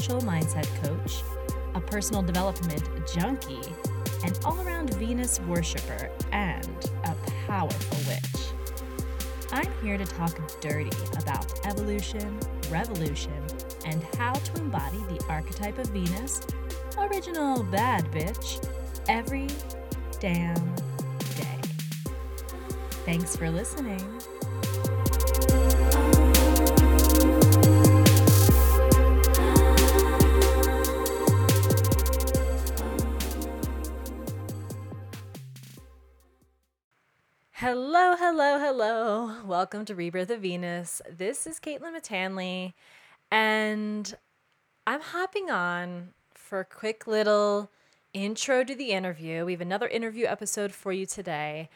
spiritual mindset coach, a personal development junkie, an all around Venus worshiper, and a powerful witch. I'm here to talk dirty about evolution, revolution, and how to embody the archetype of Venus, original bad bitch, every damn day. Thanks for listening. Hello, hello, hello. Welcome to Rebirth of Venus. This is Caitlin Matanley, and I'm hopping on for a quick little intro to the interview. We have another interview episode for you today,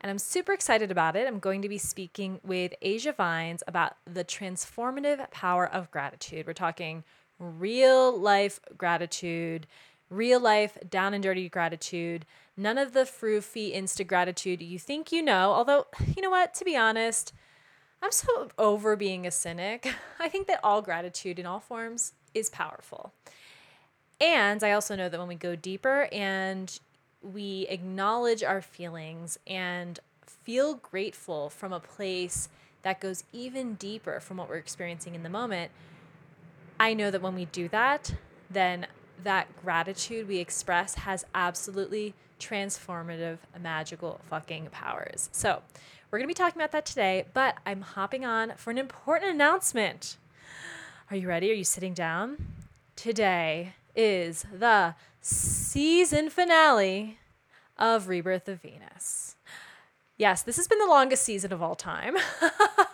and I'm super excited about it. I'm going to be speaking with Asia Vines about the transformative power of gratitude. We're talking real life gratitude, real life down and dirty gratitude None of the froofy Insta gratitude you think you know. Although, you know what? To be honest, I'm so over being a cynic. I think that all gratitude in all forms is powerful. And I also know that when we go deeper and we acknowledge our feelings and feel grateful from a place that goes even deeper from what we're experiencing in the moment, I know that when we do that, then that gratitude we express has absolutely transformative, magical fucking powers. So, we're going to be talking about that today, but I'm hopping on for an important announcement. Are you ready? Are you sitting down? Today is the season finale of Rebirth of Venus. Yes, this has been the longest season of all time.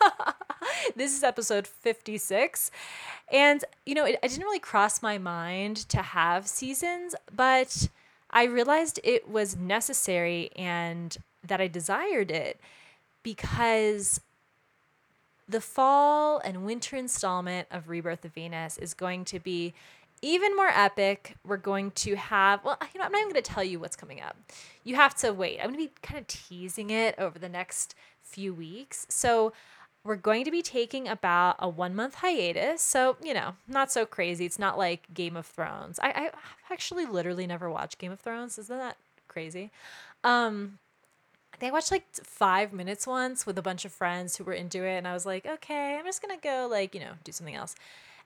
this is episode 56. And, you know, it, it didn't really cross my mind to have seasons, but I realized it was necessary and that I desired it because the fall and winter installment of Rebirth of Venus is going to be even more epic. We're going to have, well, you know, I'm not even going to tell you what's coming up. You have to wait. I'm going to be kind of teasing it over the next few weeks. So, we're going to be taking about a one month hiatus. So, you know, not so crazy. It's not like Game of Thrones. I, I actually literally never watched Game of Thrones. Isn't that crazy? Um, I watched like five minutes once with a bunch of friends who were into it. And I was like, okay, I'm just going to go, like, you know, do something else.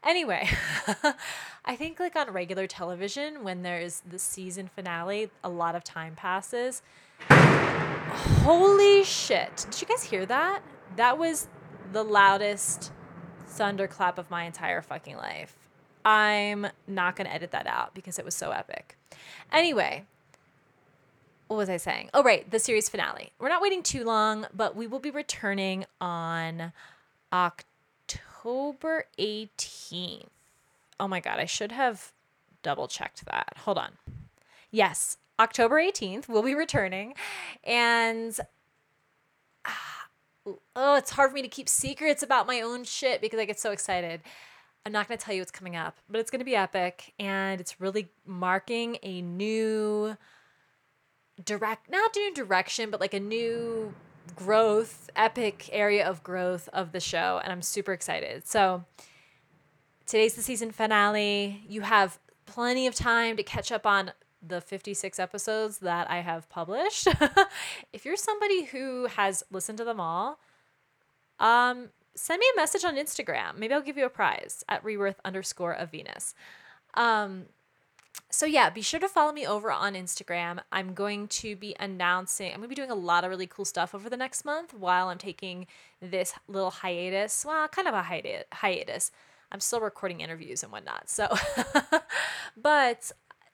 Anyway, I think like on regular television, when there's the season finale, a lot of time passes. Holy shit. Did you guys hear that? That was the loudest thunderclap of my entire fucking life. I'm not going to edit that out because it was so epic. Anyway, what was I saying? Oh, right, the series finale. We're not waiting too long, but we will be returning on October 18th. Oh my God, I should have double checked that. Hold on. Yes, October 18th, we'll be returning. And ah, oh, it's hard for me to keep secrets about my own shit because I get so excited. I'm not going to tell you what's coming up, but it's going to be epic and it's really marking a new direct not new direction, but like a new growth, epic area of growth of the show and I'm super excited. So today's the season finale. You have plenty of time to catch up on the 56 episodes that I have published. if you're somebody who has listened to them all, um, send me a message on Instagram. Maybe I'll give you a prize at rebirth underscore of Venus. Um, so yeah, be sure to follow me over on Instagram. I'm going to be announcing, I'm going to be doing a lot of really cool stuff over the next month while I'm taking this little hiatus. Well, kind of a hiatus. I'm still recording interviews and whatnot. So, but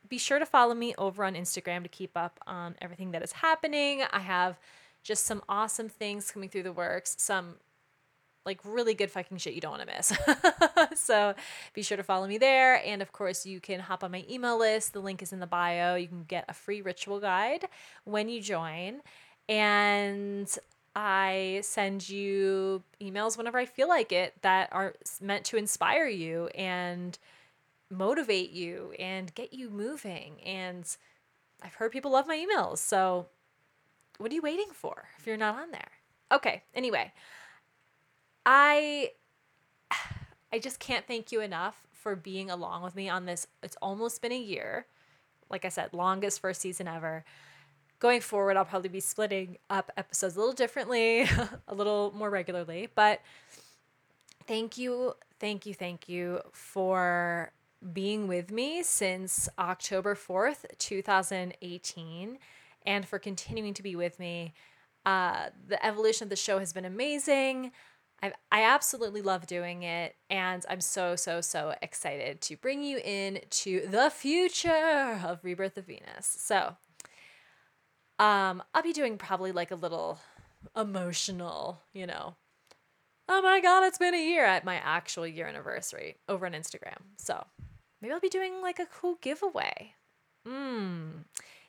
be sure to follow me over on Instagram to keep up on everything that is happening. I have just some awesome things coming through the works, some like really good fucking shit you don't want to miss. so be sure to follow me there. And of course, you can hop on my email list. The link is in the bio. You can get a free ritual guide when you join. And I send you emails whenever I feel like it that are meant to inspire you and motivate you and get you moving. And I've heard people love my emails. So what are you waiting for if you're not on there? Okay, anyway. I I just can't thank you enough for being along with me on this. It's almost been a year. Like I said, longest first season ever. Going forward, I'll probably be splitting up episodes a little differently, a little more regularly, but thank you, thank you, thank you for being with me since October 4th, 2018, and for continuing to be with me. Uh, the evolution of the show has been amazing. I, I absolutely love doing it, and I'm so, so, so excited to bring you in to the future of Rebirth of Venus. So, um, I'll be doing probably like a little emotional, you know, oh my god, it's been a year at my actual year anniversary over on Instagram. So maybe I'll be doing like a cool giveaway. Hmm.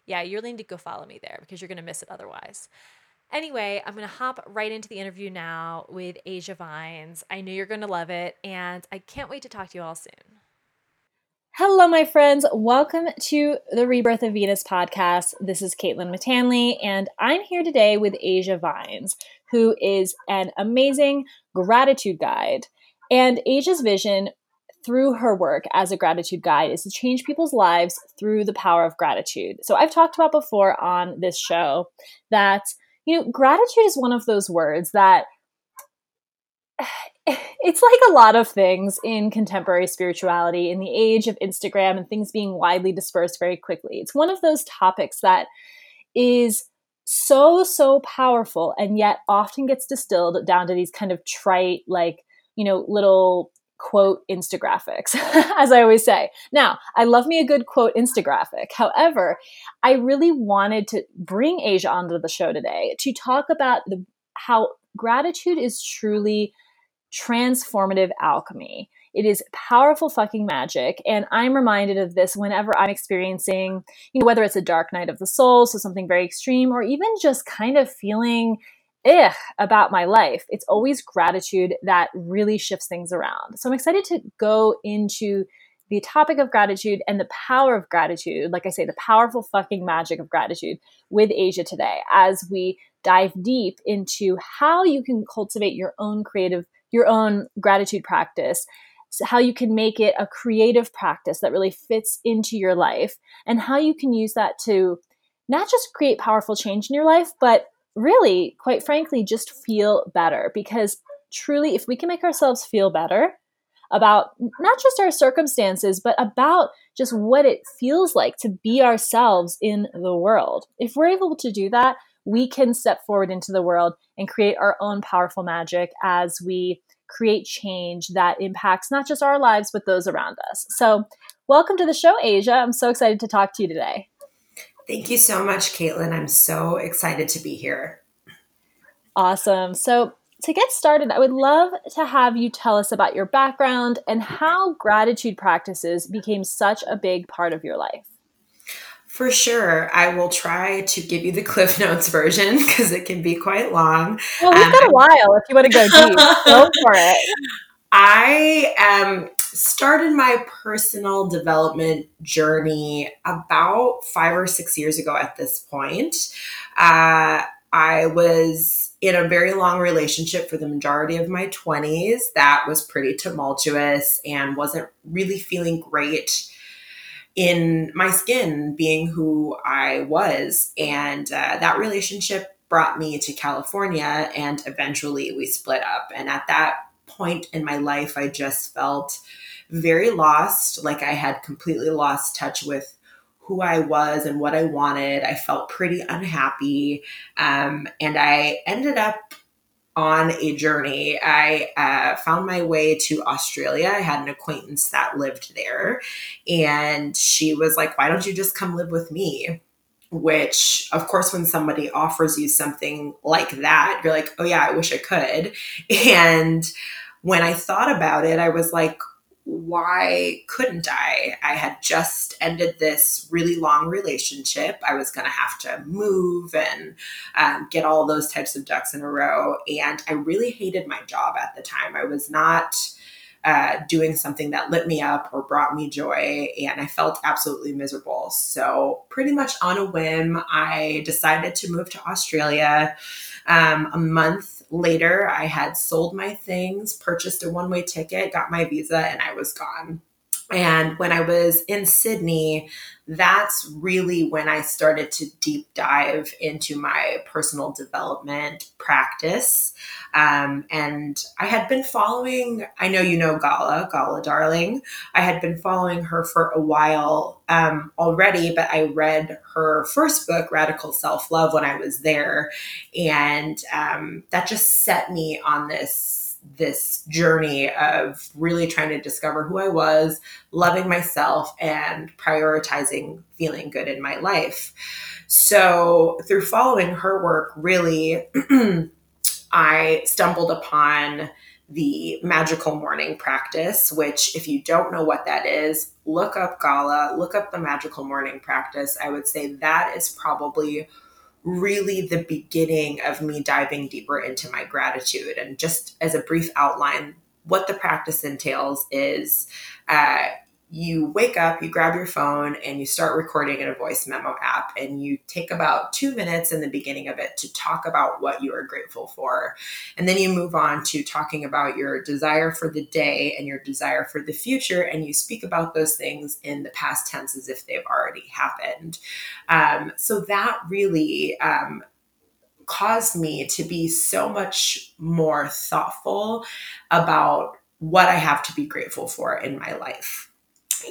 Yeah, you're need to go follow me there because you're gonna miss it otherwise. Anyway, I'm going to hop right into the interview now with Asia Vines. I know you're going to love it, and I can't wait to talk to you all soon. Hello, my friends. Welcome to the Rebirth of Venus podcast. This is Caitlin Matanley, and I'm here today with Asia Vines, who is an amazing gratitude guide. And Asia's vision through her work as a gratitude guide is to change people's lives through the power of gratitude. So, I've talked about before on this show that you know, gratitude is one of those words that it's like a lot of things in contemporary spirituality in the age of Instagram and things being widely dispersed very quickly. It's one of those topics that is so, so powerful and yet often gets distilled down to these kind of trite, like, you know, little quote instagraphics as i always say. Now i love me a good quote instagraphic. However i really wanted to bring asia onto the show today to talk about the, how gratitude is truly transformative alchemy. It is powerful fucking magic and i'm reminded of this whenever i'm experiencing you know whether it's a dark night of the soul so something very extreme or even just kind of feeling ugh about my life, it's always gratitude that really shifts things around. So I'm excited to go into the topic of gratitude and the power of gratitude, like I say, the powerful fucking magic of gratitude with Asia today as we dive deep into how you can cultivate your own creative, your own gratitude practice, so how you can make it a creative practice that really fits into your life, and how you can use that to not just create powerful change in your life, but really, quite frankly, just feel better. Because truly, if we can make ourselves feel better about not just our circumstances, but about just what it feels like to be ourselves in the world, if we're able to do that, we can step forward into the world and create our own powerful magic as we create change that impacts not just our lives, but those around us. So, welcome to the show, Asia. I'm so excited to talk to you today. Thank you so much, Caitlin. I'm so excited to be here. Awesome. So, to get started, I would love to have you tell us about your background and how gratitude practices became such a big part of your life. For sure. I will try to give you the Cliff Notes version because it can be quite long. Well, we've um, got a while if you want to go deep. go for it. I um, started my personal development journey about five or six years ago at this point. Uh, I was in a very long relationship for the majority of my 20s that was pretty tumultuous and wasn't really feeling great in my skin being who I was. And uh, that relationship brought me to California and eventually we split up. And at that point in my life, I just felt very lost, like I had completely lost touch with who I was and what I wanted. I felt pretty unhappy. Um, and I ended up on a journey. I uh, found my way to Australia. I had an acquaintance that lived there, and she was like, Why don't you just come live with me? Which, of course, when somebody offers you something like that, you're like, Oh, yeah, I wish I could. And when I thought about it, I was like, why couldn't I? I had just ended this really long relationship. I was going to have to move and um, get all those types of ducks in a row. And I really hated my job at the time. I was not. Uh, doing something that lit me up or brought me joy, and I felt absolutely miserable. So, pretty much on a whim, I decided to move to Australia. Um, a month later, I had sold my things, purchased a one way ticket, got my visa, and I was gone. And when I was in Sydney, that's really when I started to deep dive into my personal development practice. Um, and I had been following, I know you know Gala, Gala Darling. I had been following her for a while um, already, but I read her first book, Radical Self Love, when I was there. And um, that just set me on this this journey of really trying to discover who I was, loving myself, and prioritizing feeling good in my life. So, through following her work, really, I stumbled upon the magical morning practice, which, if you don't know what that is, look up Gala, look up the magical morning practice. I would say that is probably really the beginning of me diving deeper into my gratitude. And just as a brief outline, what the practice entails is uh, you wake up, you grab your phone, and you start recording in a voice memo app. And you take about two minutes in the beginning of it to talk about what you are grateful for. And then you move on to talking about your desire for the day and your desire for the future. And you speak about those things in the past tense as if they've already happened. Um, so that really um, caused me to be so much more thoughtful about what I have to be grateful for in my life.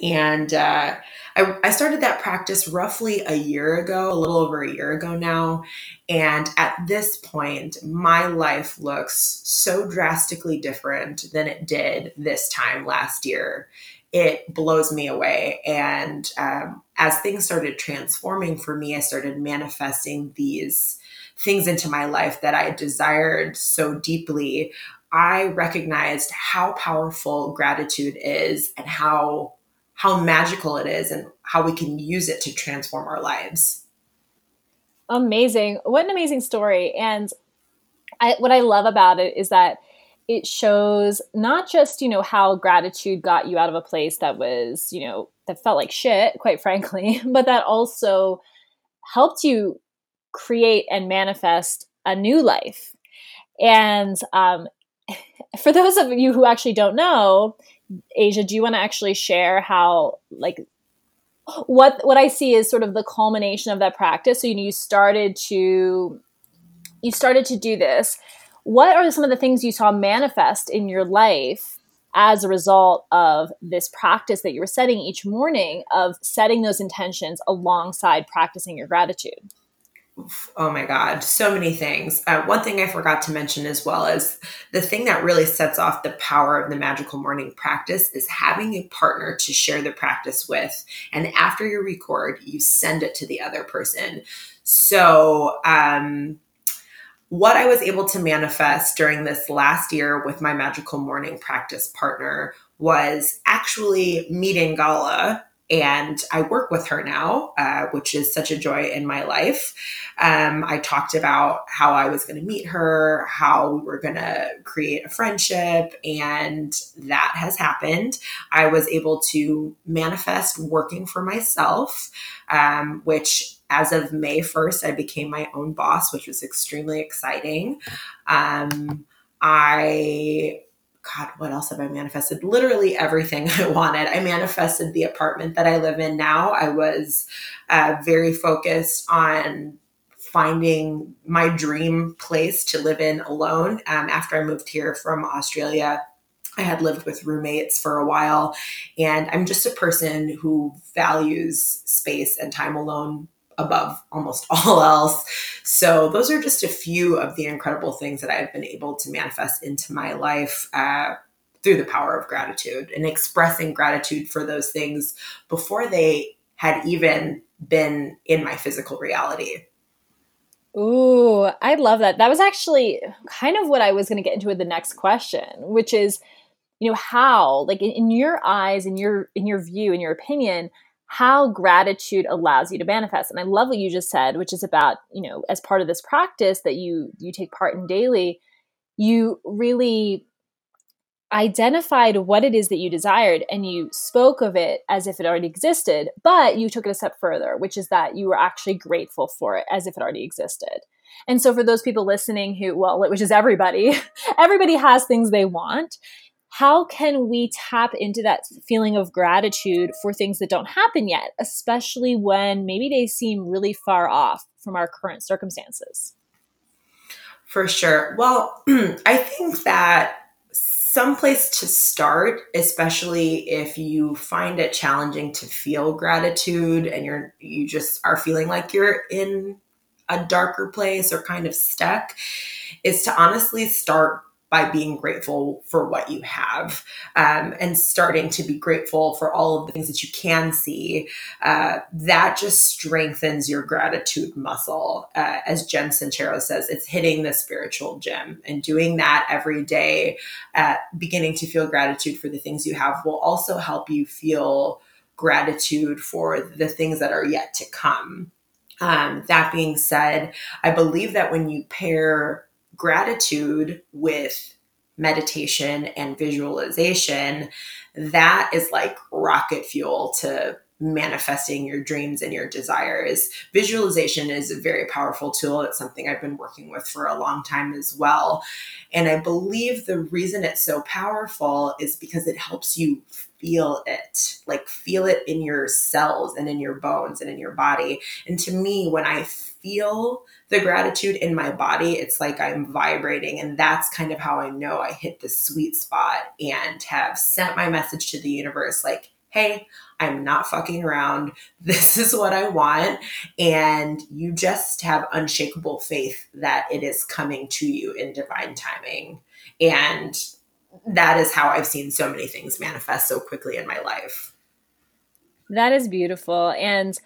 And uh, I, I started that practice roughly a year ago, a little over a year ago now. And at this point, my life looks so drastically different than it did this time last year. It blows me away. And um, as things started transforming for me, I started manifesting these things into my life that I desired so deeply. I recognized how powerful gratitude is and how how magical it is and how we can use it to transform our lives. Amazing. What an amazing story. And I, what I love about it is that it shows not just, you know, how gratitude got you out of a place that was, you know, that felt like shit, quite frankly, but that also helped you create and manifest a new life. And um, for those of you who actually don't know, Asia, do you want to actually share how like what what I see is sort of the culmination of that practice? So you know, you started to you started to do this. What are some of the things you saw manifest in your life as a result of this practice that you were setting each morning of setting those intentions alongside practicing your gratitude? Oh my God, so many things. Uh, one thing I forgot to mention as well is the thing that really sets off the power of the magical morning practice is having a partner to share the practice with. And after you record, you send it to the other person. So, um, what I was able to manifest during this last year with my magical morning practice partner was actually meeting Gala and I work with her now, uh, which is such a joy in my life. Um, I talked about how I was going to meet her, how we were going to create a friendship, and that has happened. I was able to manifest working for myself, um, which as of May 1st, I became my own boss, which was extremely exciting. Um, I God, what else have I manifested? Literally everything I wanted. I manifested the apartment that I live in now. I was uh, very focused on finding my dream place to live in alone. Um, after I moved here from Australia, I had lived with roommates for a while, and I'm just a person who values space and time alone above almost all else. So, those are just a few of the incredible things that I've been able to manifest into my life uh, through the power of gratitude and expressing gratitude for those things before they had even been in my physical reality. Ooh, I love that. That was actually kind of what I was going to get into with the next question, which is, you know, how, like in, in your eyes, in your in your view, in your opinion, how gratitude allows you to manifest. And I love what you just said, which is about, you know, as part of this practice that you you take part in daily, you really identified what it is that you desired and you spoke of it as if it already existed, but you took it a step further, which is that you were actually grateful for it as if it already existed. And so for those people listening who, well, which is everybody, everybody has things they want. How can we tap into that feeling of gratitude for things that don't happen yet, especially when maybe they seem really far off from our current circumstances? For sure. Well, I think that some place to start, especially if you find it challenging to feel gratitude and you're you just are feeling like you're in a darker place or kind of stuck, is to honestly start by being grateful for what you have um, and starting to be grateful for all of the things that you can see. Uh, that just strengthens your gratitude muscle. Uh, as Jen Sincero says, it's hitting the spiritual gym and doing that every day, uh, beginning to feel gratitude for the things you have will also help you feel gratitude for the things that are yet to come. Um, that being said, I believe that when you pair gratitude with meditation and visualization, that is like rocket fuel to manifesting your dreams and your desires. Visualization is a very powerful tool. It's something I've been working with for a long time as well. And I believe the reason it's so powerful is because it helps you feel it, like feel it in your cells and in your bones and in your body. And to me, when I feel the gratitude in my body, it's like I'm vibrating. And that's kind of how I know I hit the sweet spot and have sent my message to the universe like, hey, I'm not fucking around. This is what I want. And you just have unshakable faith that it is coming to you in divine timing. And that is how I've seen so many things manifest so quickly in my life. That is beautiful. And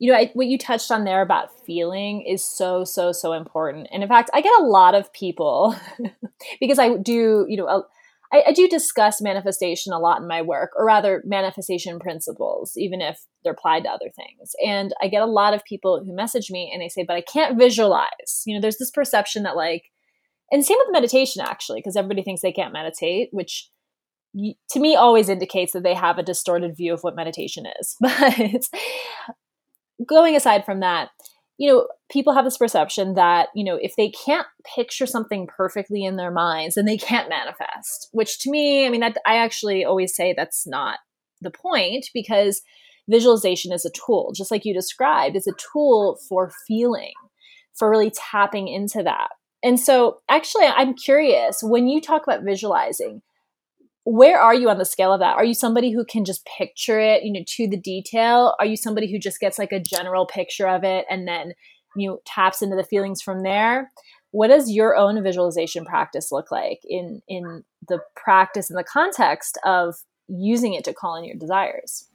you know, I, what you touched on there about feeling is so, so, so important. And in fact, I get a lot of people because I do, you know, I, I do discuss manifestation a lot in my work, or rather, manifestation principles, even if they're applied to other things. And I get a lot of people who message me and they say, but I can't visualize. You know, there's this perception that, like, and same with meditation, actually, because everybody thinks they can't meditate, which to me always indicates that they have a distorted view of what meditation is. But going aside from that, you know, people have this perception that, you know, if they can't picture something perfectly in their minds, then they can't manifest, which to me, I mean, that, I actually always say that's not the point because visualization is a tool, just like you described, it's a tool for feeling, for really tapping into that. And so, actually, I'm curious when you talk about visualizing, where are you on the scale of that? Are you somebody who can just picture it, you know, to the detail? Are you somebody who just gets like a general picture of it and then you know, taps into the feelings from there? What does your own visualization practice look like in in the practice and the context of using it to call in your desires?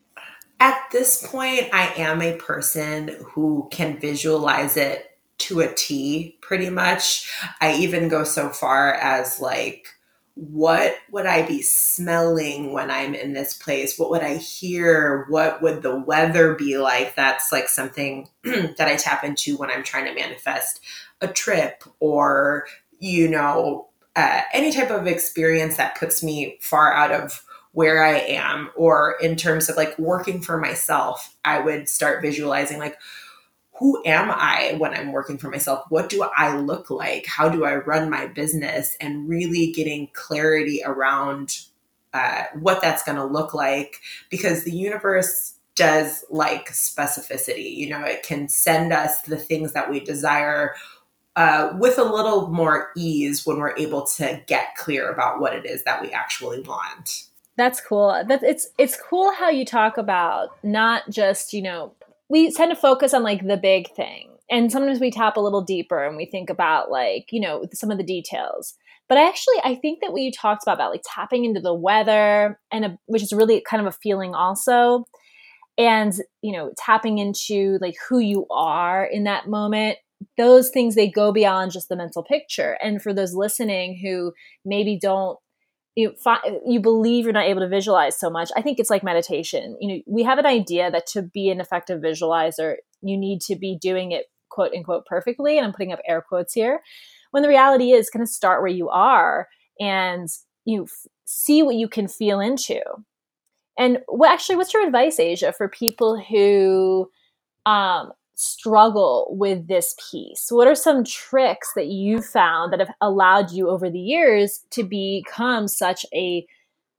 At this point, I am a person who can visualize it to a T pretty much. I even go so far as like what would I be smelling when I'm in this place? What would I hear? What would the weather be like? That's like something that I tap into when I'm trying to manifest a trip or, you know, uh, any type of experience that puts me far out of where I am, or in terms of like working for myself, I would start visualizing like, who am I when I'm working for myself? What do I look like? How do I run my business? And really getting clarity around uh, what that's going to look like because the universe does like specificity. You know, it can send us the things that we desire uh, with a little more ease when we're able to get clear about what it is that we actually want. That's cool. That it's it's cool how you talk about not just you know we tend to focus on like the big thing and sometimes we tap a little deeper and we think about like you know some of the details. But I actually i think that what you talked about about like tapping into the weather and a, which is really kind of a feeling also and you know tapping into like who you are in that moment. Those things they go beyond just the mental picture. And for those listening who maybe don't you you believe you're not able to visualize so much i think it's like meditation you know we have an idea that to be an effective visualizer you need to be doing it quote unquote perfectly and i'm putting up air quotes here when the reality is kind of start where you are and you see what you can feel into. And what actually, what's your advice, Asia, for people who um, struggle with this piece? What are some tricks that you found that have allowed you over the years to become such a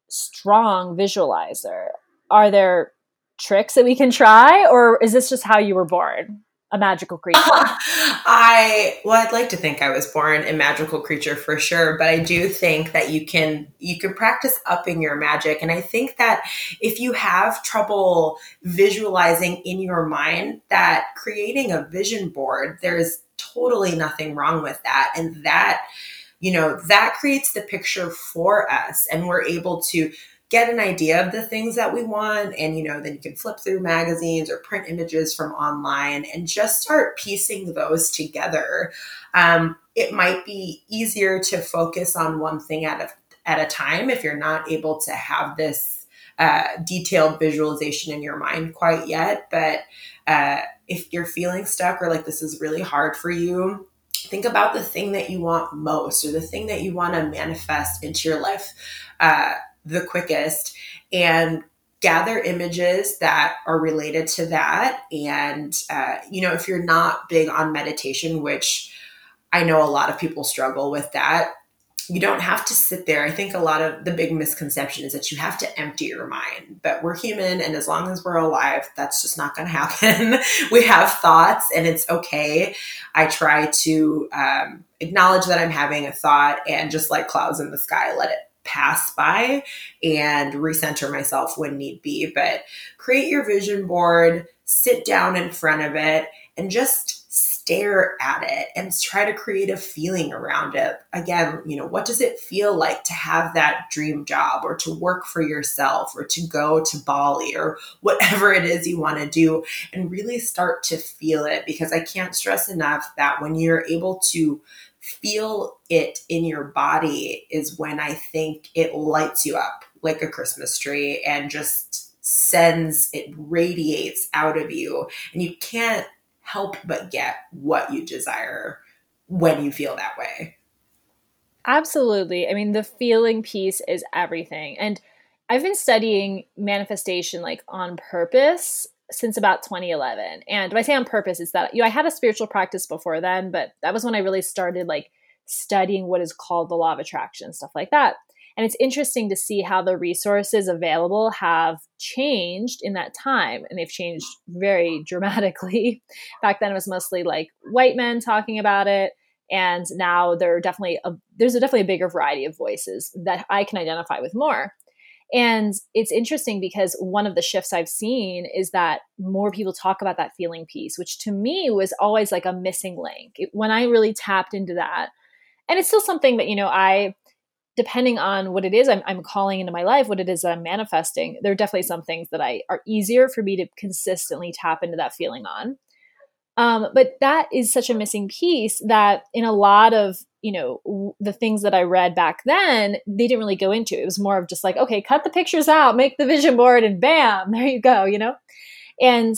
strong visualizer? Are there tricks that we can try, or is this just how you were born? A magical creature? I well, I'd like to think I was born a magical creature for sure, but I do think that you can you can practice upping your magic, and I think that if you have trouble visualizing in your mind, that creating a vision board, there's totally nothing wrong with that, and that you know that creates the picture for us, and we're able to get an idea of the things that we want. And you know then you can flip through magazines or print images from online and just start piecing those together. Um, it might be easier to focus on one thing at a at a time if you're not able to have this uh, detailed visualization in your mind quite yet. But uh, if you're feeling stuck or like this is really hard for you think about the thing that you want most or the thing that you want to manifest into your life. Uh, the quickest and gather images that are related to that. And, uh, you know, if you're not big on meditation, which I know a lot of people struggle with that, you don't have to sit there. I think a lot of the big misconception is that you have to empty your mind, but we're human. And as long as we're alive, that's just not going to happen. we have thoughts and it's okay. I try to um, acknowledge that I'm having a thought and just like clouds in the sky, let it pass by and recenter myself when need be. But create your vision board, sit down in front of it, and just stare at it and try to create a feeling around it. Again, you know, what does it feel like to have that dream job or to work for yourself or to go to Bali or whatever it is you want to do and really start to feel it because I can't stress enough that when you're able to feel it in your body is when I think it lights you up like a Christmas tree and just sends it radiates out of you and you can't help but get what you desire when you feel that way. Absolutely. I mean, the feeling piece is everything. And I've been studying manifestation like on purpose since about 2011. And when I say on purpose, it's that you know, I had a spiritual practice before then, but that was when I really started like studying what is called the law of attraction, stuff like that. And it's interesting to see how the resources available have changed in that time. And they've changed very dramatically. Back then, it was mostly like white men talking about it. And now there are definitely a, there's a definitely a bigger variety of voices that I can identify with more. And it's interesting because one of the shifts I've seen is that more people talk about that feeling piece, which to me was always like a missing link. It, when I really tapped into that, and it's still something that, you know, I, depending on what it is I'm, I'm calling into my life, what it is that I'm manifesting, there are definitely some things that I are easier for me to consistently tap into that feeling on. Um, but that is such a missing piece that in a lot of you know w- the things that I read back then, they didn't really go into. It was more of just like, okay, cut the pictures out, make the vision board, and bam, there you go. You know, and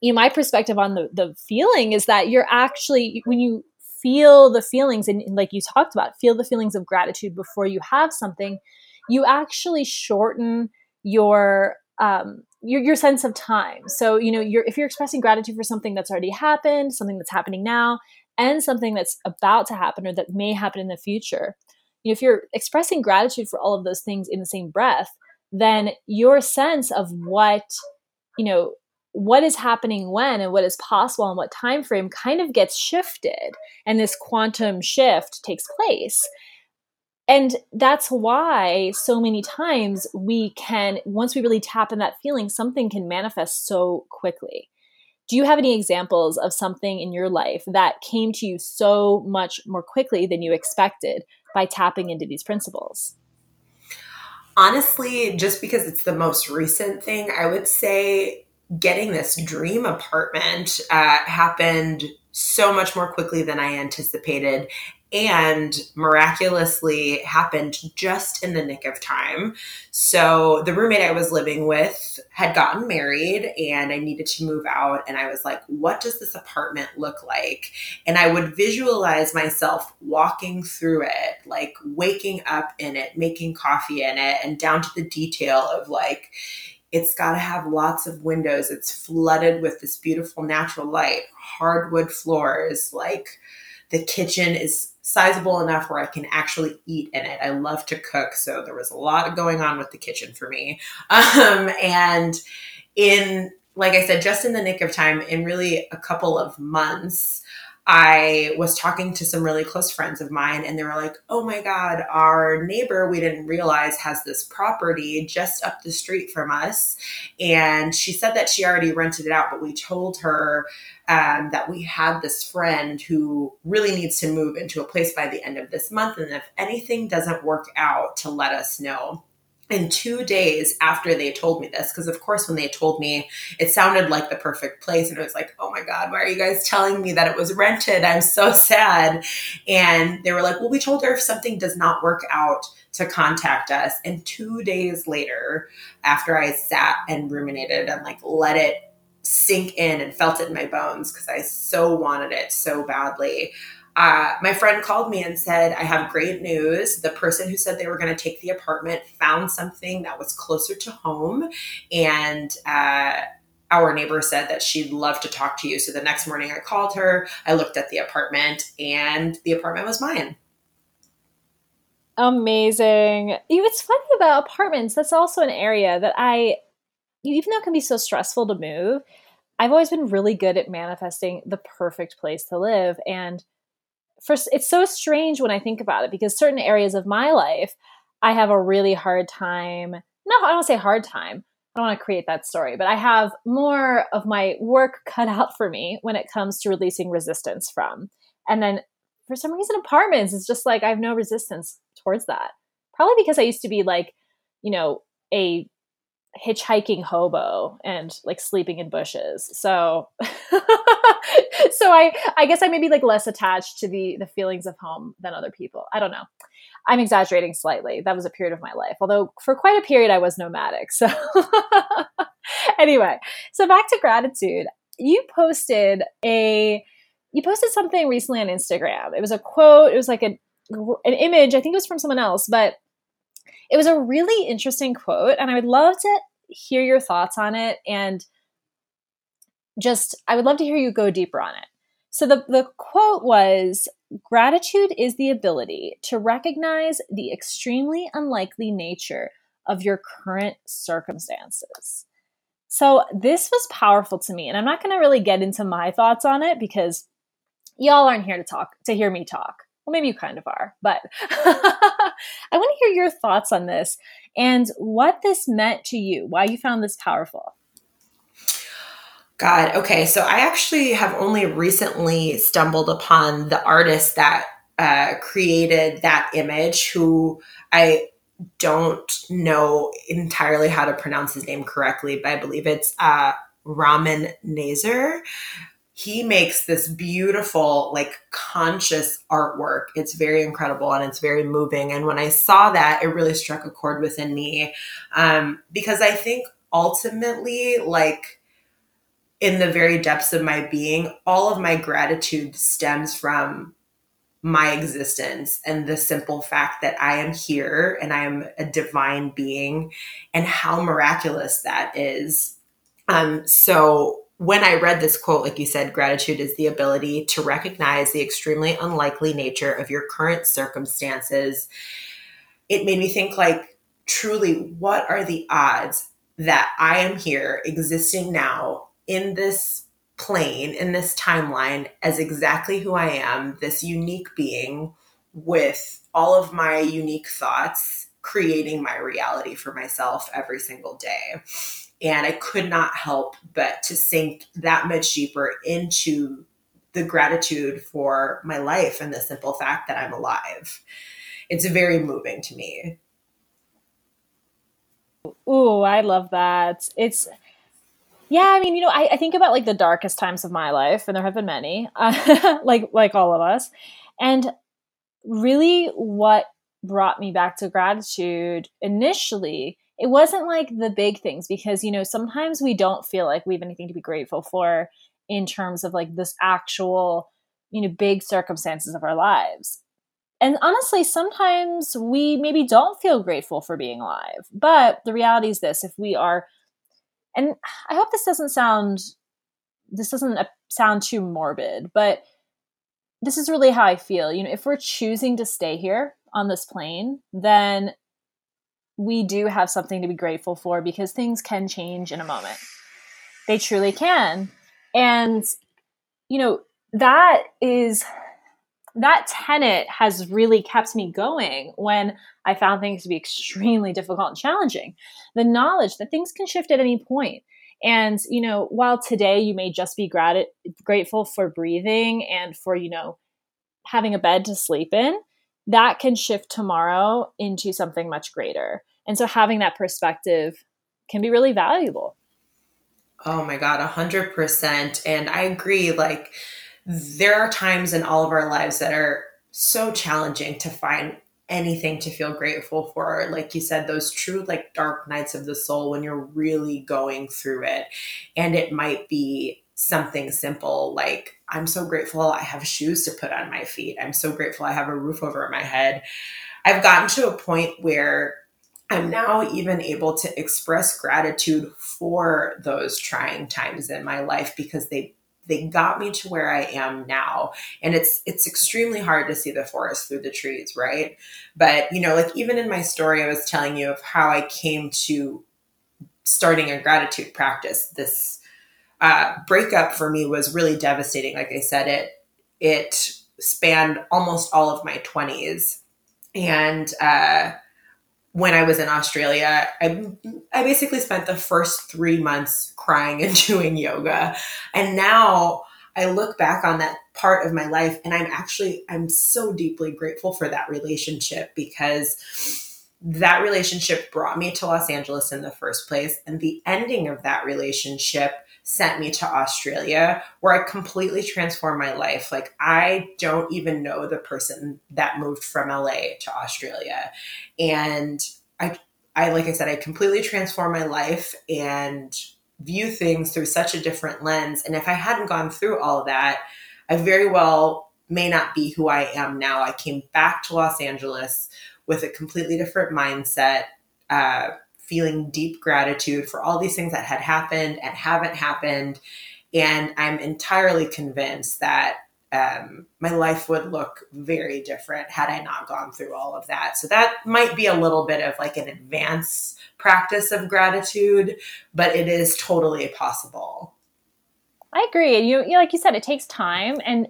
you know, my perspective on the the feeling is that you're actually when you feel the feelings and, and like you talked about, feel the feelings of gratitude before you have something, you actually shorten your um, your, your sense of time. So, you know, you're, if you're expressing gratitude for something that's already happened, something that's happening now, and something that's about to happen or that may happen in the future, you know, if you're expressing gratitude for all of those things in the same breath, then your sense of what, you know, what is happening when and what is possible and what time frame kind of gets shifted and this quantum shift takes place and that's why so many times we can, once we really tap in that feeling, something can manifest so quickly. Do you have any examples of something in your life that came to you so much more quickly than you expected by tapping into these principles? Honestly, just because it's the most recent thing, I would say getting this dream apartment uh, happened so much more quickly than I anticipated. And miraculously happened just in the nick of time. So the roommate I was living with had gotten married and I needed to move out and I was like, what does this apartment look like? And I would visualize myself walking through it, like waking up in it, making coffee in it and down to the detail of like it's got to have lots of windows. It's flooded with this beautiful natural light, hardwood floors, like the kitchen is sizable enough where I can actually eat in it. I love to cook, so there was a lot going on with the kitchen for me. Um, and in, like I said, just in the nick of time, in really a couple of months, I was talking to some really close friends of mine, and they were like, Oh my God, our neighbor we didn't realize has this property just up the street from us. And she said that she already rented it out, but we told her um, that we had this friend who really needs to move into a place by the end of this month. And if anything doesn't work out, to let us know. In two days after they told me this, because of course, when they told me, it sounded like the perfect place. And it was like, oh my God, why are you guys telling me that it was rented? I'm so sad. And they were like, well, we told her if something does not work out, to contact us. And two days later, after I sat and ruminated and like let it sink in and felt it in my bones because I so wanted it so badly. Uh, my friend called me and said, I have great news. The person who said they were going to take the apartment found something that was closer to home. And uh, our neighbor said that she'd love to talk to you. So the next morning I called her, I looked at the apartment, and the apartment was mine. Amazing. It's funny about apartments. That's also an area that I even though it can be so stressful to move, I've always been really good at manifesting the perfect place to live. And first, it's so strange when I think about it because certain areas of my life, I have a really hard time. No, I don't say hard time. I don't want to create that story, but I have more of my work cut out for me when it comes to releasing resistance from. And then for some reason, apartments, it's just like I have no resistance towards that. Probably because I used to be like, you know, a hitchhiking hobo and like sleeping in bushes. So so I I guess I may be like less attached to the the feelings of home than other people. I don't know. I'm exaggerating slightly. That was a period of my life. Although for quite a period I was nomadic. So anyway, so back to gratitude. You posted a you posted something recently on Instagram. It was a quote, it was like a an image, I think it was from someone else, but it was a really interesting quote, and I would love to hear your thoughts on it. And just, I would love to hear you go deeper on it. So the, the quote was Gratitude is the ability to recognize the extremely unlikely nature of your current circumstances. So this was powerful to me, and I'm not going to really get into my thoughts on it because y'all aren't here to talk to hear me talk. Well, maybe you kind of are, but I want to hear your thoughts on this and what this meant to you, why you found this powerful. God, okay. So I actually have only recently stumbled upon the artist that uh, created that image, who I don't know entirely how to pronounce his name correctly, but I believe it's uh, Ramin Nazer he makes this beautiful like conscious artwork it's very incredible and it's very moving and when i saw that it really struck a chord within me um, because i think ultimately like in the very depths of my being all of my gratitude stems from my existence and the simple fact that I am here and I am a divine being and how miraculous that is. Um, so when I read this quote, like you said, gratitude is the ability to recognize the extremely unlikely nature of your current circumstances. It made me think, like, truly, what are the odds that I am here existing now in this plane, in this timeline, as exactly who I am, this unique being with all of my unique thoughts, creating my reality for myself every single day. And I could not help but to sink that much deeper into the gratitude for my life and the simple fact that I'm alive. It's very moving to me. Ooh, I love that. It's, yeah, I mean, you know, I, I think about like the darkest times of my life, and there have been many, uh, like like all of us, and really what brought me back to gratitude initially it wasn't like the big things because you know sometimes we don't feel like we have anything to be grateful for in terms of like this actual you know big circumstances of our lives. And honestly sometimes we maybe don't feel grateful for being alive but the reality is this if we are and i hope this doesn't sound this doesn't sound too morbid but this is really how i feel you know if we're choosing to stay here on this plane then we do have something to be grateful for because things can change in a moment. They truly can. And, you know, that is that tenet has really kept me going when I found things to be extremely difficult and challenging. The knowledge that things can shift at any point. And, you know, while today you may just be grat- grateful for breathing and for, you know, having a bed to sleep in, that can shift tomorrow into something much greater. And so having that perspective can be really valuable. Oh my God, 100%. And I agree. Like, there are times in all of our lives that are so challenging to find anything to feel grateful for. Like you said, those true, like, dark nights of the soul when you're really going through it. And it might be something simple like I'm so grateful I have shoes to put on my feet. I'm so grateful I have a roof over my head. I've gotten to a point where I'm now even able to express gratitude for those trying times in my life because they they got me to where I am now. And it's it's extremely hard to see the forest through the trees, right? But you know, like even in my story I was telling you of how I came to starting a gratitude practice. This uh, breakup for me was really devastating. Like I said, it it spanned almost all of my 20s. And uh, when I was in Australia, I, I basically spent the first three months crying and doing yoga. And now I look back on that part of my life and I'm actually, I'm so deeply grateful for that relationship because that relationship brought me to Los Angeles in the first place. And the ending of that relationship sent me to Australia, where I completely transformed my life. Like, I don't even know the person that moved from LA to Australia. And I, I, like I said, I completely transformed my life and view things through such a different lens. And if I hadn't gone through all of that, I very well may not be who I am now. I came back to Los Angeles with a completely different mindset. Uh, feeling deep gratitude for all these things that had happened and haven't happened. And I'm entirely convinced that um, my life would look very different had I not gone through all of that. So that might be a little bit of like an advanced practice of gratitude, but it is totally possible. I agree. You, you like you said, it takes time and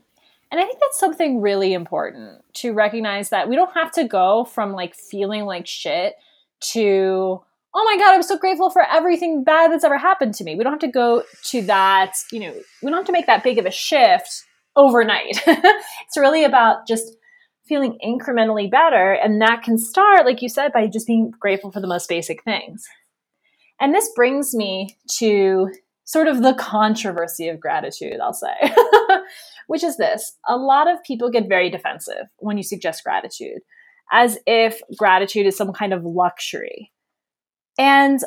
and I think that's something really important to recognize that we don't have to go from like feeling like shit to oh my god i'm so grateful for everything bad that's ever happened to me. We don't have to go to that you know we don't have to make that big of a shift overnight. It's really about just feeling incrementally better and that can start like you said by just being grateful for the most basic things. And this brings me to sort of the controversy of gratitude i'll say which is this. A lot of people get very defensive when you suggest gratitude as if gratitude is some kind of luxury and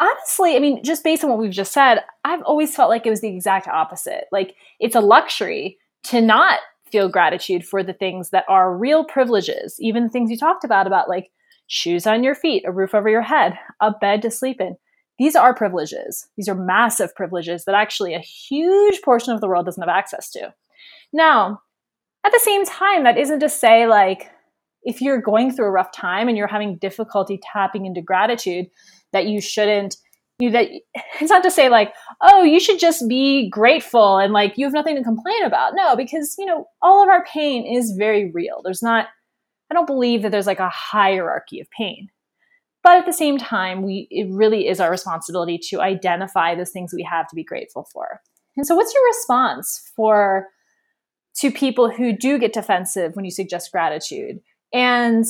honestly, I mean, just based on what we've just said, I've always felt like it was the exact opposite. Like it's a luxury to not feel gratitude for the things that are real privileges, even the things you talked about, about like shoes on your feet, a roof over your head, a bed to sleep in. These are privileges. These are massive privileges that actually a huge portion of the world doesn't have access to. Now, at the same time, that isn't to say like if you're going through a rough time and you're having difficulty tapping into gratitude, that you shouldn't you that it's not to say like oh you should just be grateful and like you have nothing to complain about. No because you know all of our pain is very real. There's not i don't believe that there's like a hierarchy of pain. But at the same time we it really is our responsibility to identify those things we have to be grateful for. And so what's your response for to people who do get defensive when you suggest gratitude and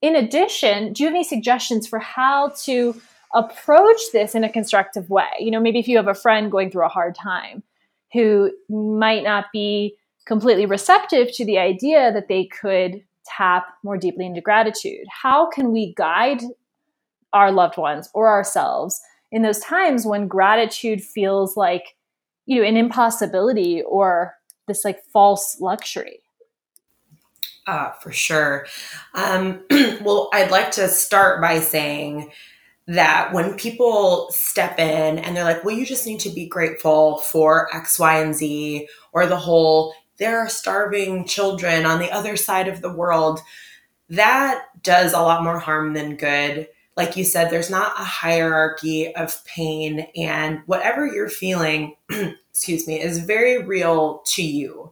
in addition, do you have any suggestions for how to approach this in a constructive way? You know, maybe if you have a friend going through a hard time who might not be completely receptive to the idea that they could tap more deeply into gratitude. How can we guide our loved ones or ourselves in those times when gratitude feels like, you know, an impossibility or this like false luxury? Uh, for sure. Um, well, I'd like to start by saying that when people step in and they're like, well, you just need to be grateful for X, Y, and Z, or the whole, there are starving children on the other side of the world, that does a lot more harm than good. Like you said, there's not a hierarchy of pain, and whatever you're feeling, excuse me, is very real to you.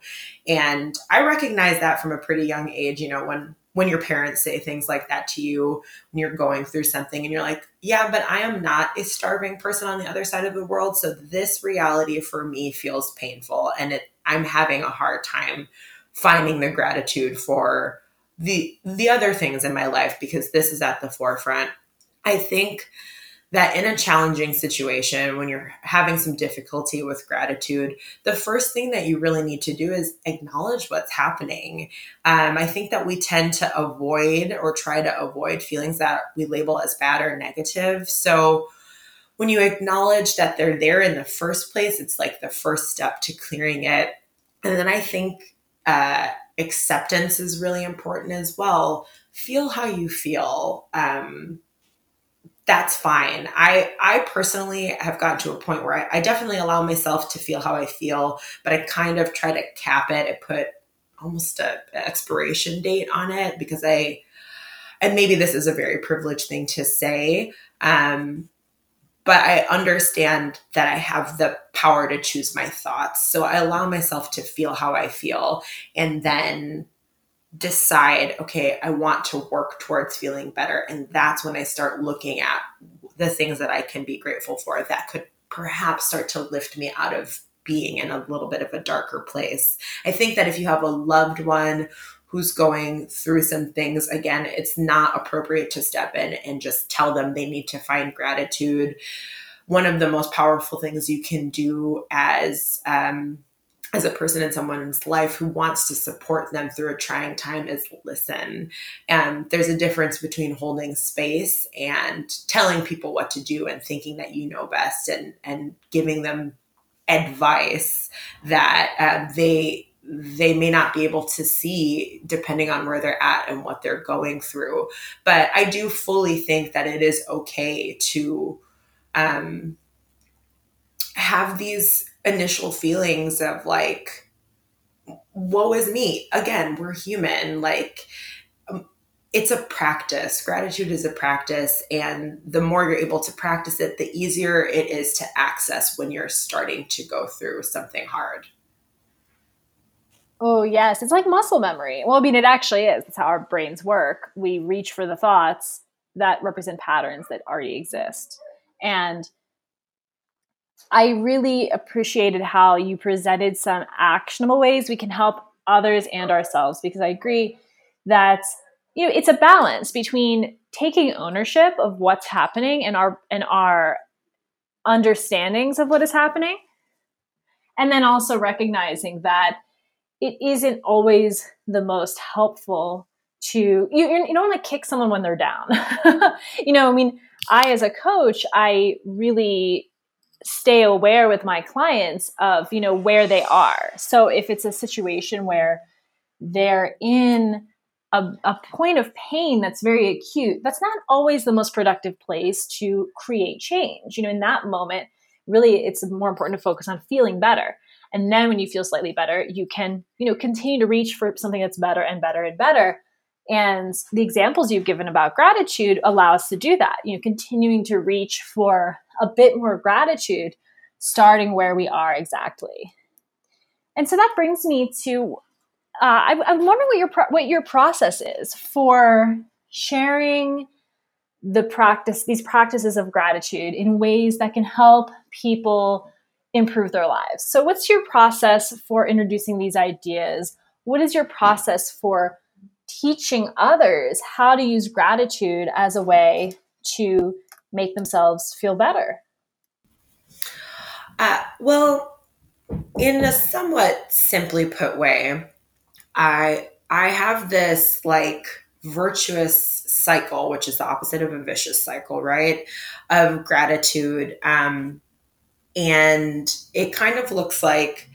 And I recognize that from a pretty young age, you know, when when your parents say things like that to you when you're going through something and you're like, yeah, but I am not a starving person on the other side of the world, so this reality for me feels painful and it I'm having a hard time finding the gratitude for the the other things in my life because this is at the forefront. I think that in a challenging situation when you're having some difficulty with gratitude the first thing that you really need to do is acknowledge what's happening. Um, i think that we tend to avoid or try to avoid feelings that we label as bad or negative. So when you acknowledge that they're there in the first place it's like the first step to clearing it. And then i think uh, acceptance is really important as well. Feel how you feel um, that's fine. I I personally have gotten to a point where I, I, definitely allow myself to feel how I feel, but I kind of try to cap it. I put almost a, expiration date on it because I and maybe this is a very privileged thing to say. Um, but I understand that I have the power to choose my thoughts. So I allow myself to feel how I feel and then decide, okay, I want to work towards feeling better. And that's when I start looking at the things that I can be grateful for that could perhaps start to lift me out of being in a little bit of a darker place. I think that if you have a loved one who's going through some things, again, it's not appropriate to step in and just tell them they need to find gratitude. One of the most powerful things you can do as um, as a person in someone's life who wants to support them through a trying time is listen. And there's a difference between holding space and telling people what to do and thinking that you know best and, and giving them advice that uh, they they may not be able to see depending on where they're at and what they're going through. But I do fully think that it is okay to um, have these initial feelings of like, woe is me. Again, we're human. Like, um, it's a practice. Gratitude is a practice. And the more you're able to practice it, the easier it is to access when you're starting to go through something hard. Oh, yes. It's like muscle memory. Well, I mean, it actually is. It's how our brains work. We reach for the thoughts that represent patterns that already exist. And I really appreciated how you presented some actionable ways we can help others and ourselves because I agree that you know it's a balance between taking ownership of what's happening and our and our understandings of what is happening and then also recognizing that it isn't always the most helpful to you you don't want to kick someone when they're down. You know i mean i as a coach i really stay aware with my clients of you know where they are. So if it's a situation where they're in a, a, point of pain that's very acute that's not always the most productive place to create change. You know in that moment really it's more important to focus on feeling better. And then when you feel slightly better you can you know continue to reach for something that's better and better and better and the examples you've given about gratitude allow us to do that you know continuing to reach for a bit more gratitude starting where we are exactly. And so that brings me to uh, I, am wondering what your pro- what your process is for sharing the practice these practices of gratitude in ways that can help people improve their lives. So what's your process for introducing these ideas? What is your process for teaching others how to use gratitude as a way to make themselves feel better? Uh, well, in a somewhat simply put way, I I have this like virtuous cycle, which is the opposite of a vicious cycle, right? Of gratitude. Um, and it kind of looks like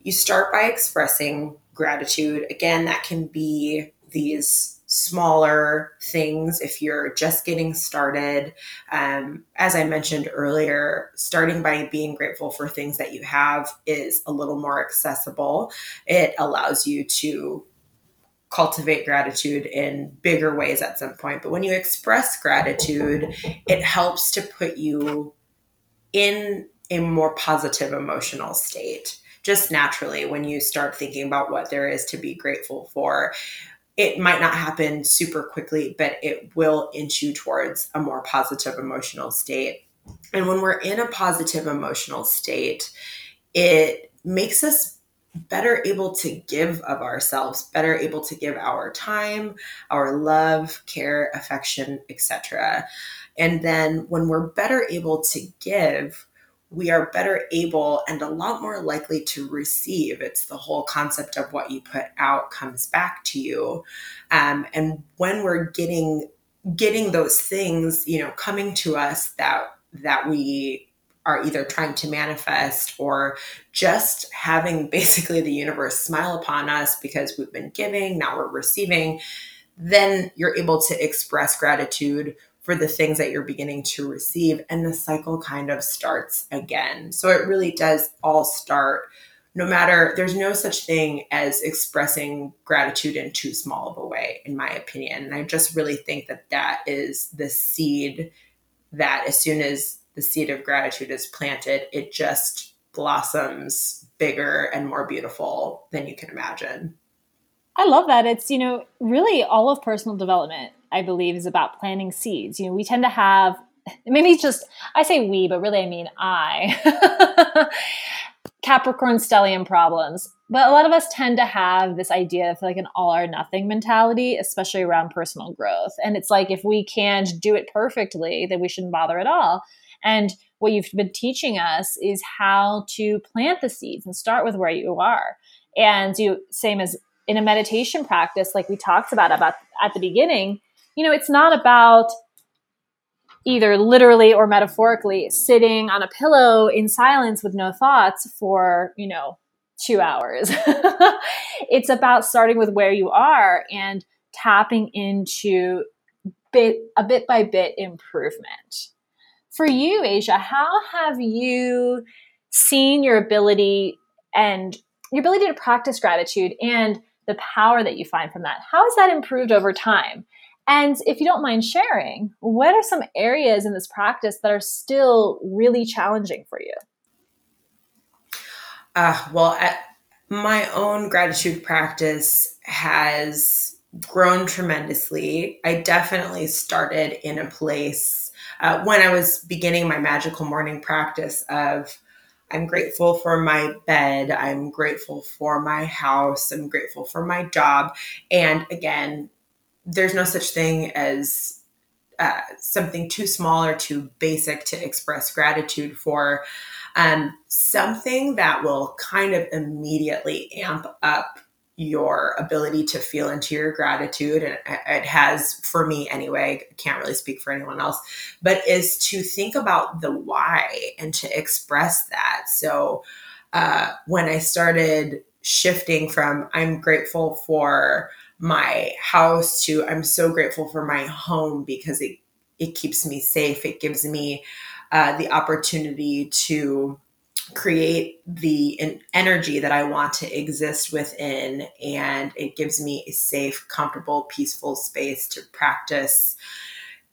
you start by expressing gratitude. Again, that can be these smaller things if you're just getting started. Um, as I mentioned earlier, starting by being grateful for things that you have is a little more accessible. It allows you to cultivate gratitude in bigger ways at some point. But when you express gratitude, it helps to put you in a more positive emotional state just naturally when you start thinking about what there is to be grateful for it might not happen super quickly, but it will inch you towards a more positive emotional state. And when we're in a positive emotional state, it makes us better able to give of ourselves, better able to give our time, our love, care, affection, etc. And then when we're better able to give, we are better able and a lot more likely to receive. It's the whole concept of what you put out comes back to you. Um, and when we're getting getting those things, you know, coming to us that that we are either trying to manifest or just having basically the universe smile upon us because we've been giving, now we're receiving, then you're able to express gratitude for the things that you're beginning to receive and the cycle kind of starts again. So it really does all start no matter there's no such thing as expressing gratitude in too small of a way in my opinion. And i just really think that that is the seed that as soon as the seed of gratitude is planted it just blossoms bigger and more beautiful than you can imagine. I love that. It's you know really all of personal development I believe, is about planting seeds. You know, we tend to have maybe just I say we, but really I mean I. Capricorn stellium problems. But a lot of us tend to have this idea of like an all or nothing mentality, especially around personal growth. And it's like if we can't do it perfectly, then we shouldn't bother at all. And what you've been teaching us is how to plant the seeds and start with where you are. And you same as in a meditation practice, like we talked about about at the beginning, you know, it's not about either literally or metaphorically sitting on a pillow in silence with no thoughts for, you know, two hours. it's about starting with where you are and tapping into bit a bit by bit improvement. For you, Aja, how have you seen your ability and your ability to practice gratitude and the power that you find from that? How has that improved over time? And if you don't mind sharing, what are some areas in this practice that are still really challenging for you? Uh, well, my own gratitude practice has grown tremendously. I definitely started in a place uh, when I was beginning my magical morning practice of I'm grateful for my bed. I'm grateful for my house. I'm grateful for my job. And again, there's no such thing as uh, something too small or too basic to express gratitude for. Um, something that will kind of immediately amp up your ability to feel into your gratitude and it has for me anyway can't really speak for anyone else but is to think about the why and to express that so uh, when i started shifting from i'm grateful for my house to I'm so grateful for my home because it it keeps me safe. It gives me uh, the opportunity to create the energy that I want to exist within, and it gives me a safe, comfortable, peaceful space to practice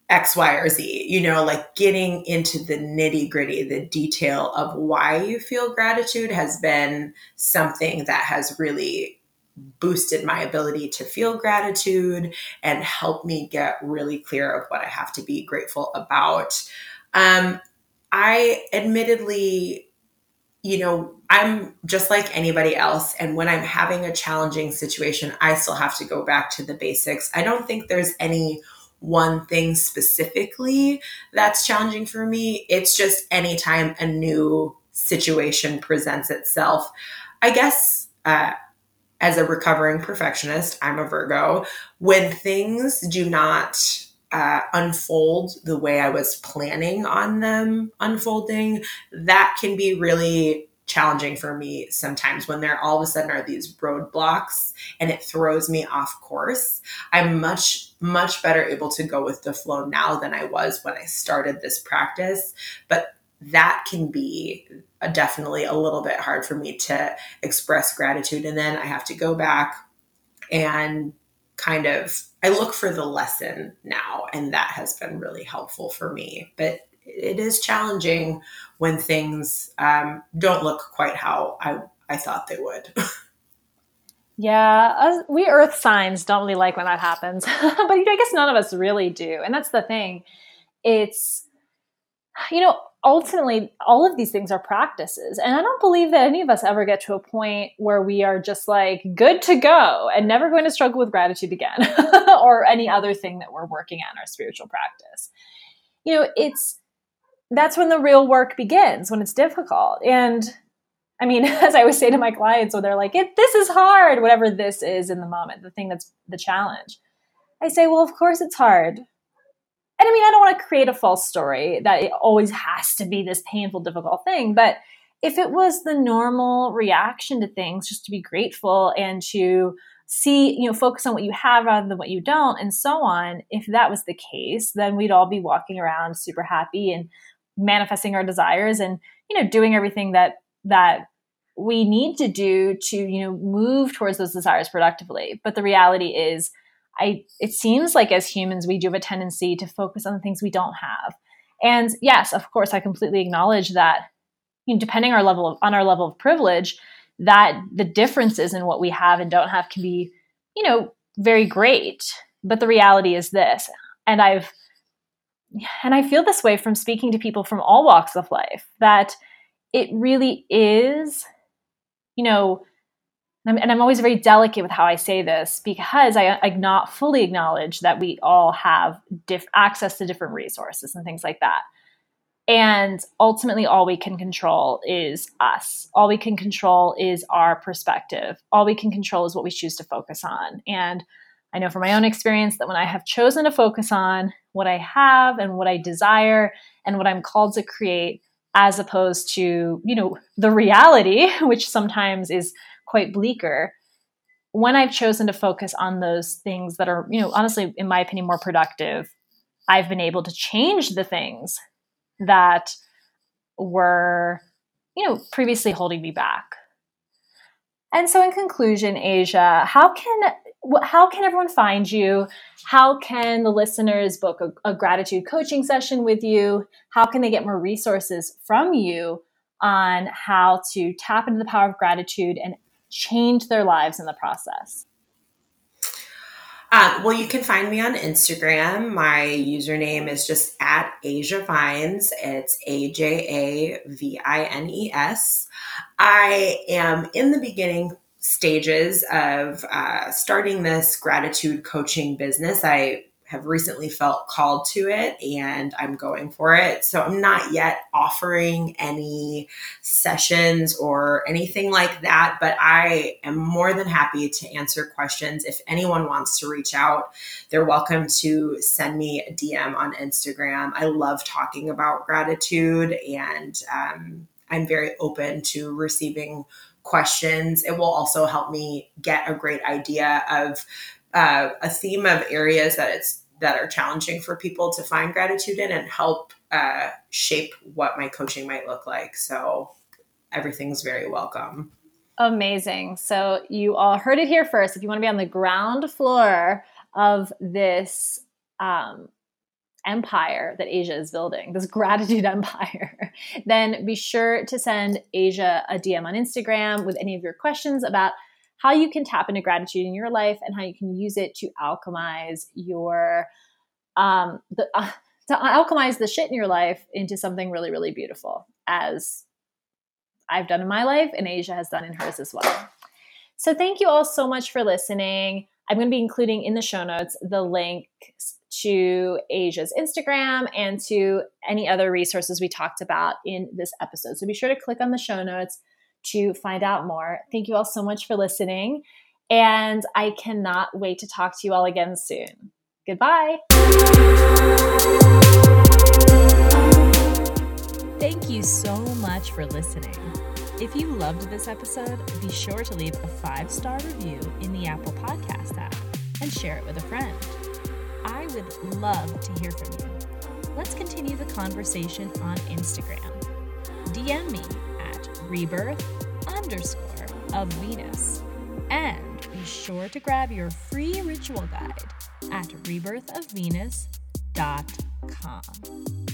X, Y, or Z. You know, like getting into the nitty gritty, the detail of why you feel gratitude has been something that has really boosted my ability to feel gratitude and helped me get really clear of what I have to be grateful about. Um, I admittedly, you know, I'm just like anybody else. And when I'm having a challenging situation, I still have to go back to the basics. I don't think there's any one thing specifically that's challenging for me. It's just anytime a new situation presents itself. I guess uh, as a recovering perfectionist, I'm a Virgo. When things do not uh, unfold the way I was planning on them unfolding, that can be really challenging for me sometimes when there all of a sudden are these roadblocks and it throws me off course. I'm much, much better able to go with the flow now than I was when I started this practice. But that can be definitely a little bit hard for me to express gratitude. And then I have to go back and kind of I look for the lesson now, and that has been really helpful for me. But it is challenging when things um, don't look quite how I, I thought they would. yeah, us, we earth signs don't really like when that happens. but I guess none of us really do. And that's the thing. It's, you know, ultimately all of these things are practices. And i don't believe that any of us ever get to a point where we are just like good to go and never going to struggle with gratitude again or any other thing that we're working on our spiritual practice. You know it's that's when the real work begins when it's difficult. And i mean as i always say to my clients when they're like this is hard whatever this is in the moment the thing that's the challenge i say well of course it's hard and I mean, I don't want to create a false story that it always has to be this painful, difficult thing. But if it was the normal reaction to things, just to be grateful and to see, you know, focus on what you have rather than what you don't, and so on, if that was the case, then we'd all be walking around super happy and manifesting our desires and, you know, doing everything that, that, we need to do to you know move towards those desires productively but the reality is I it seems like as humans we do have a tendency to focus on the things we don't have. And yes, of course, I completely acknowledge that. You know, depending our level of on our level of privilege, that the differences in what we have and don't have can be, you know, very great. But the reality is this, and I've and I feel this way from speaking to people from all walks of life that it really is, you know, and I'm, and I'm always very delicate with how I say this because I, I not fully acknowledge that we all have diff- access to different resources and things like that. And ultimately, all we can control is us. All we can control is our perspective. All we can control is what we choose to focus on. And I know from my own experience that when I have chosen to focus on what I have and what I desire and what I'm called to create, as opposed to, you know, the reality, which sometimes is quite bleaker when I've chosen to focus on those things that are, you know, honestly, in my opinion, more productive, I've been able to change the things that were, you know, previously holding me back. And so, in conclusion, Aja, how can how can everyone find you? How can the listeners book a, a gratitude coaching session with you? How can they get more resources from you on how to tap into the power of gratitude and change their lives in the process? Uh, well, you can find me on Instagram. My username is just at Aja Vines. It's A J A V I N E S. I am in the beginning stages of uh, starting this gratitude coaching business. I have recently felt called to it and I'm going for it. So I'm not yet offering any sessions or anything like that, but I am more than happy to answer questions. If anyone wants to reach out, they're welcome to send me a DM on Instagram. I love talking about gratitude and um, I'm very open to receiving questions. It will also help me get a great idea of uh, a theme of areas that it's that are challenging for people to find gratitude in and help uh, shape what my coaching might look like. So everything's very welcome. Amazing. So you all heard it here first. If you want to be on the ground floor of this um, empire that Aja is building, this gratitude empire, then be sure to send Aja a DM on Instagram with any of your questions about how you can tap into gratitude in your life and how you can use it to alchemize your um, the, uh, to alchemize the shit in your life into something really really beautiful as I've done in my life and Aja has done in hers as well. So thank you all so much for listening. I'm going to be including in the show notes the link to Aja's Instagram and to any other resources we talked about in this episode. So be sure to click on the show notes to find out more. Thank you all so much for listening. And I cannot wait to talk to you all again soon. Goodbye. Thank you so much for listening. If you loved this episode, be sure to leave a five star review in the Apple Podcast app and share it with a friend. I would love to hear from you. Let's continue the conversation on Instagram. DM me rebirth underscore of Venus. And be sure to grab your free ritual guide at rebirthofvenus.com.